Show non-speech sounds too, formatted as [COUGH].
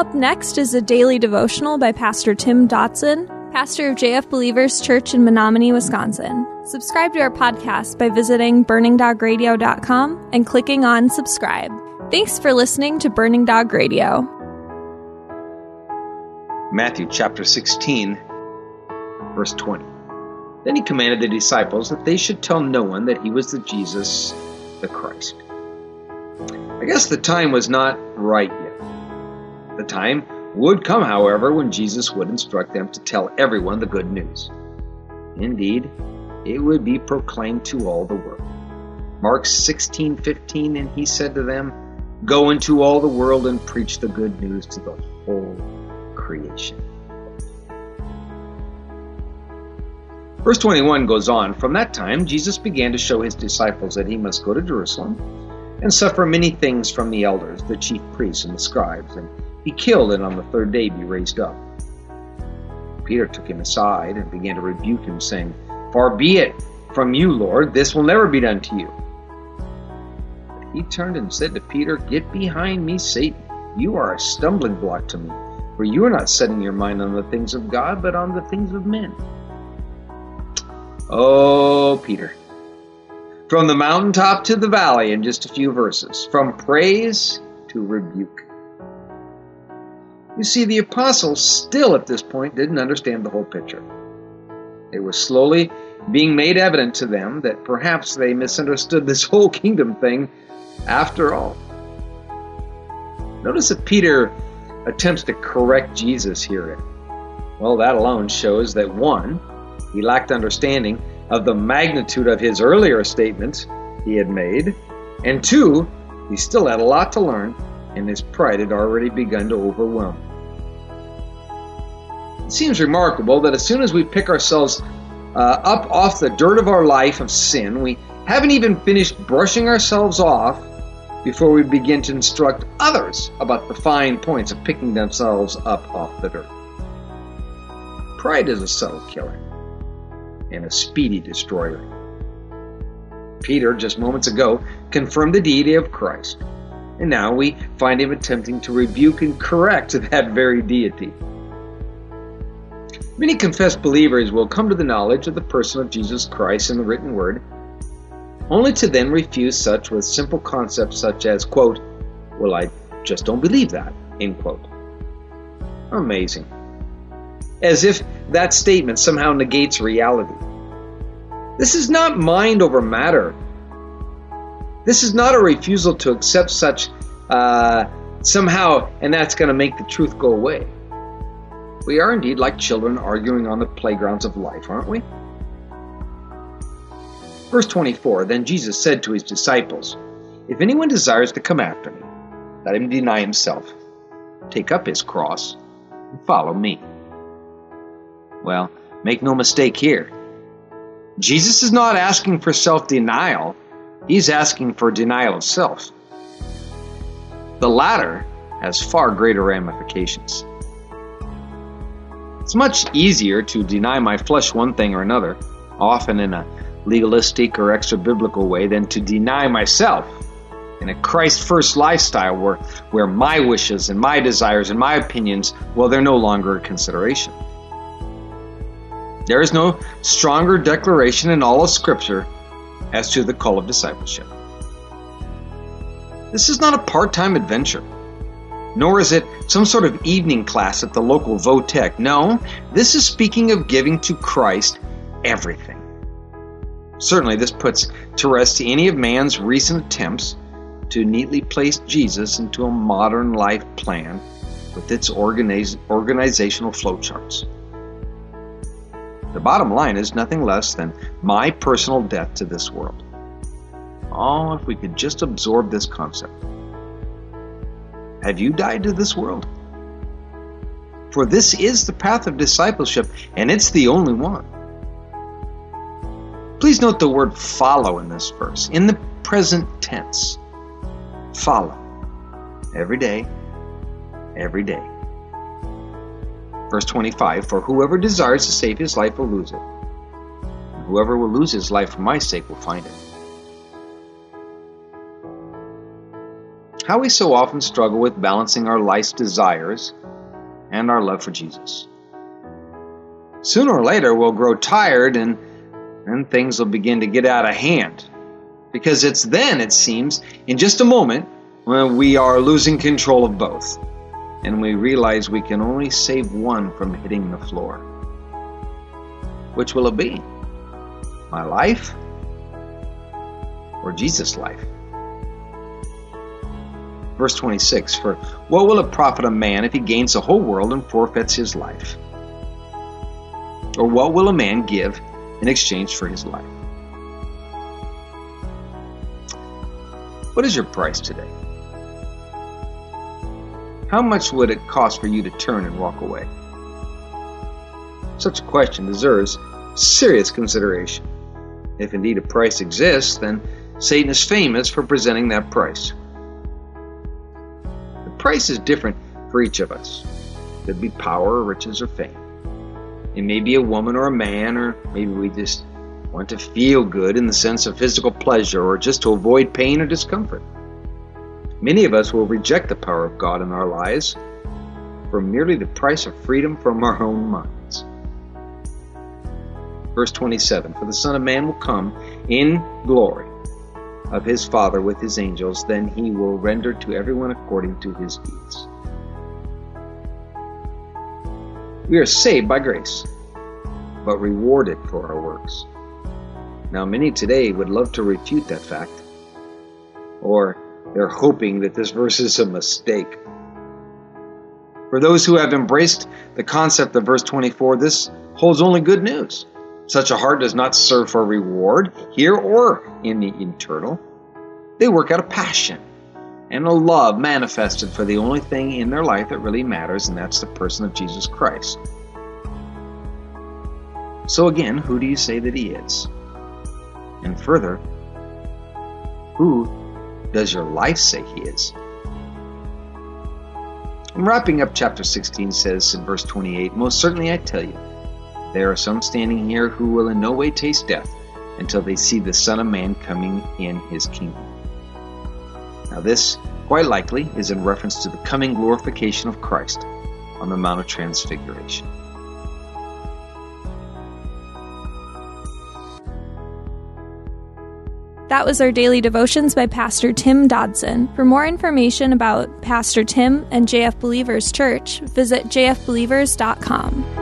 Up next is a daily devotional by Pastor Tim Dotson, pastor of JF Believers Church in Menominee, Wisconsin. Subscribe to our podcast by visiting burningdogradio.com and clicking on subscribe. Thanks for listening to Burning Dog Radio. Matthew chapter 16, verse 20. Then he commanded the disciples that they should tell no one that he was the Jesus, the Christ. I guess the time was not right yet. The time would come, however, when Jesus would instruct them to tell everyone the good news. Indeed, it would be proclaimed to all the world. Mark 16:15 and he said to them, "Go into all the world and preach the good news to the whole creation." Verse 21 goes on From that time, Jesus began to show his disciples that he must go to Jerusalem and suffer many things from the elders, the chief priests, and the scribes, and be killed, and on the third day be raised up. Peter took him aside and began to rebuke him, saying, Far be it from you, Lord, this will never be done to you. But he turned and said to Peter, Get behind me, Satan. You are a stumbling block to me, for you are not setting your mind on the things of God, but on the things of men. Oh, Peter. From the mountaintop to the valley in just a few verses, from praise to rebuke. You see, the apostles still at this point didn't understand the whole picture. It was slowly being made evident to them that perhaps they misunderstood this [LAUGHS] whole kingdom thing after all. Notice that Peter attempts to correct Jesus here. Well, that alone shows that one, he lacked understanding of the magnitude of his earlier statements he had made. And two, he still had a lot to learn, and his pride had already begun to overwhelm. It seems remarkable that as soon as we pick ourselves uh, up off the dirt of our life of sin, we haven't even finished brushing ourselves off before we begin to instruct others about the fine points of picking themselves up off the dirt. Pride is a subtle killer and a speedy destroyer. Peter, just moments ago, confirmed the deity of Christ, and now we find him attempting to rebuke and correct [LAUGHS] that very deity. Many confessed believers will come to the knowledge of the person of Jesus Christ in the written word, only to then refuse such with simple concepts such as, quote, well, I just don't believe that, end quote. Amazing as if that statement somehow negates reality. This is not mind over matter. This is not a refusal to accept such uh, somehow, and that's going to make the truth go away. We are indeed like children arguing on the playgrounds of life, aren't we? Verse 24 Then Jesus said to his disciples, If anyone desires to come after me, let him deny himself, take up his cross, and follow me. Well, make no mistake here. Jesus is not asking for self denial, he's asking for denial of self. The latter has far greater ramifications. It's much easier to deny my flesh one thing or another, often in a legalistic or extra biblical way, than to deny myself in a Christ first lifestyle where, where my wishes and my desires and my opinions, well, they're no longer a consideration. There is no stronger declaration in all of Scripture as to the call of discipleship. This is not a part time adventure, nor is it some sort of evening class at the local Votech. No, this is speaking of giving to Christ everything. Certainly, this puts to rest any of man's recent attempts to neatly place Jesus into a modern life plan with its organiz- organizational flowcharts. The bottom line is nothing less than my personal death to this world. Oh, if we could just absorb this concept. Have you died to this world? For this is the path of discipleship, and it's the only one. Please note the word follow in this verse, in the present tense. Follow. Every day, every day. Verse 25 For whoever desires to save his life will lose it, and whoever will lose his life for my sake will find it. How we so often struggle with balancing our life's desires and our love for Jesus. Sooner or later, we'll grow tired and then things will begin to get out of hand. Because it's then, it seems, in just a moment, when we are losing control of both and we realize we can only save one from hitting the floor. Which will it be? My life or Jesus' life? Verse 26 For what will it profit a man if he gains the whole world and forfeits his life? Or what will a man give in exchange for his life? What is your price today? How much would it cost for you to turn and walk away? Such a question deserves serious consideration. If indeed a price exists, then Satan is famous for presenting that price. Price is different for each of us. It could be power, riches, or fame. It may be a woman or a man, or maybe we just want to feel good in the sense of physical pleasure, or just to avoid pain or discomfort. Many of us will reject the power of God in our lives for merely the price of freedom from our own minds. Verse 27 For the Son of Man will come in glory of his Father with his angels, then he will render to everyone according to his deeds. We are saved by grace, but rewarded for our works. Now, many today would love to refute that fact, or they're hoping that this verse is a mistake. For those who have embraced the concept of verse 24, this holds only good news. Such a heart does not serve for reward, here or in the eternal. They work out a passion and a love manifested for the only thing in their life that really matters, and that's the person of Jesus Christ. So, again, who do you say that He is? And further, who does your life say He is? And wrapping up chapter 16 says in verse 28 Most certainly I tell you, there are some standing here who will in no way taste death until they see the Son of Man coming in his kingdom. Now, this, quite likely, is in reference to the coming glorification of Christ on the Mount of Transfiguration. That was our daily devotions by Pastor Tim Dodson. For more information about Pastor Tim and JF Believers Church, visit jfbelievers.com.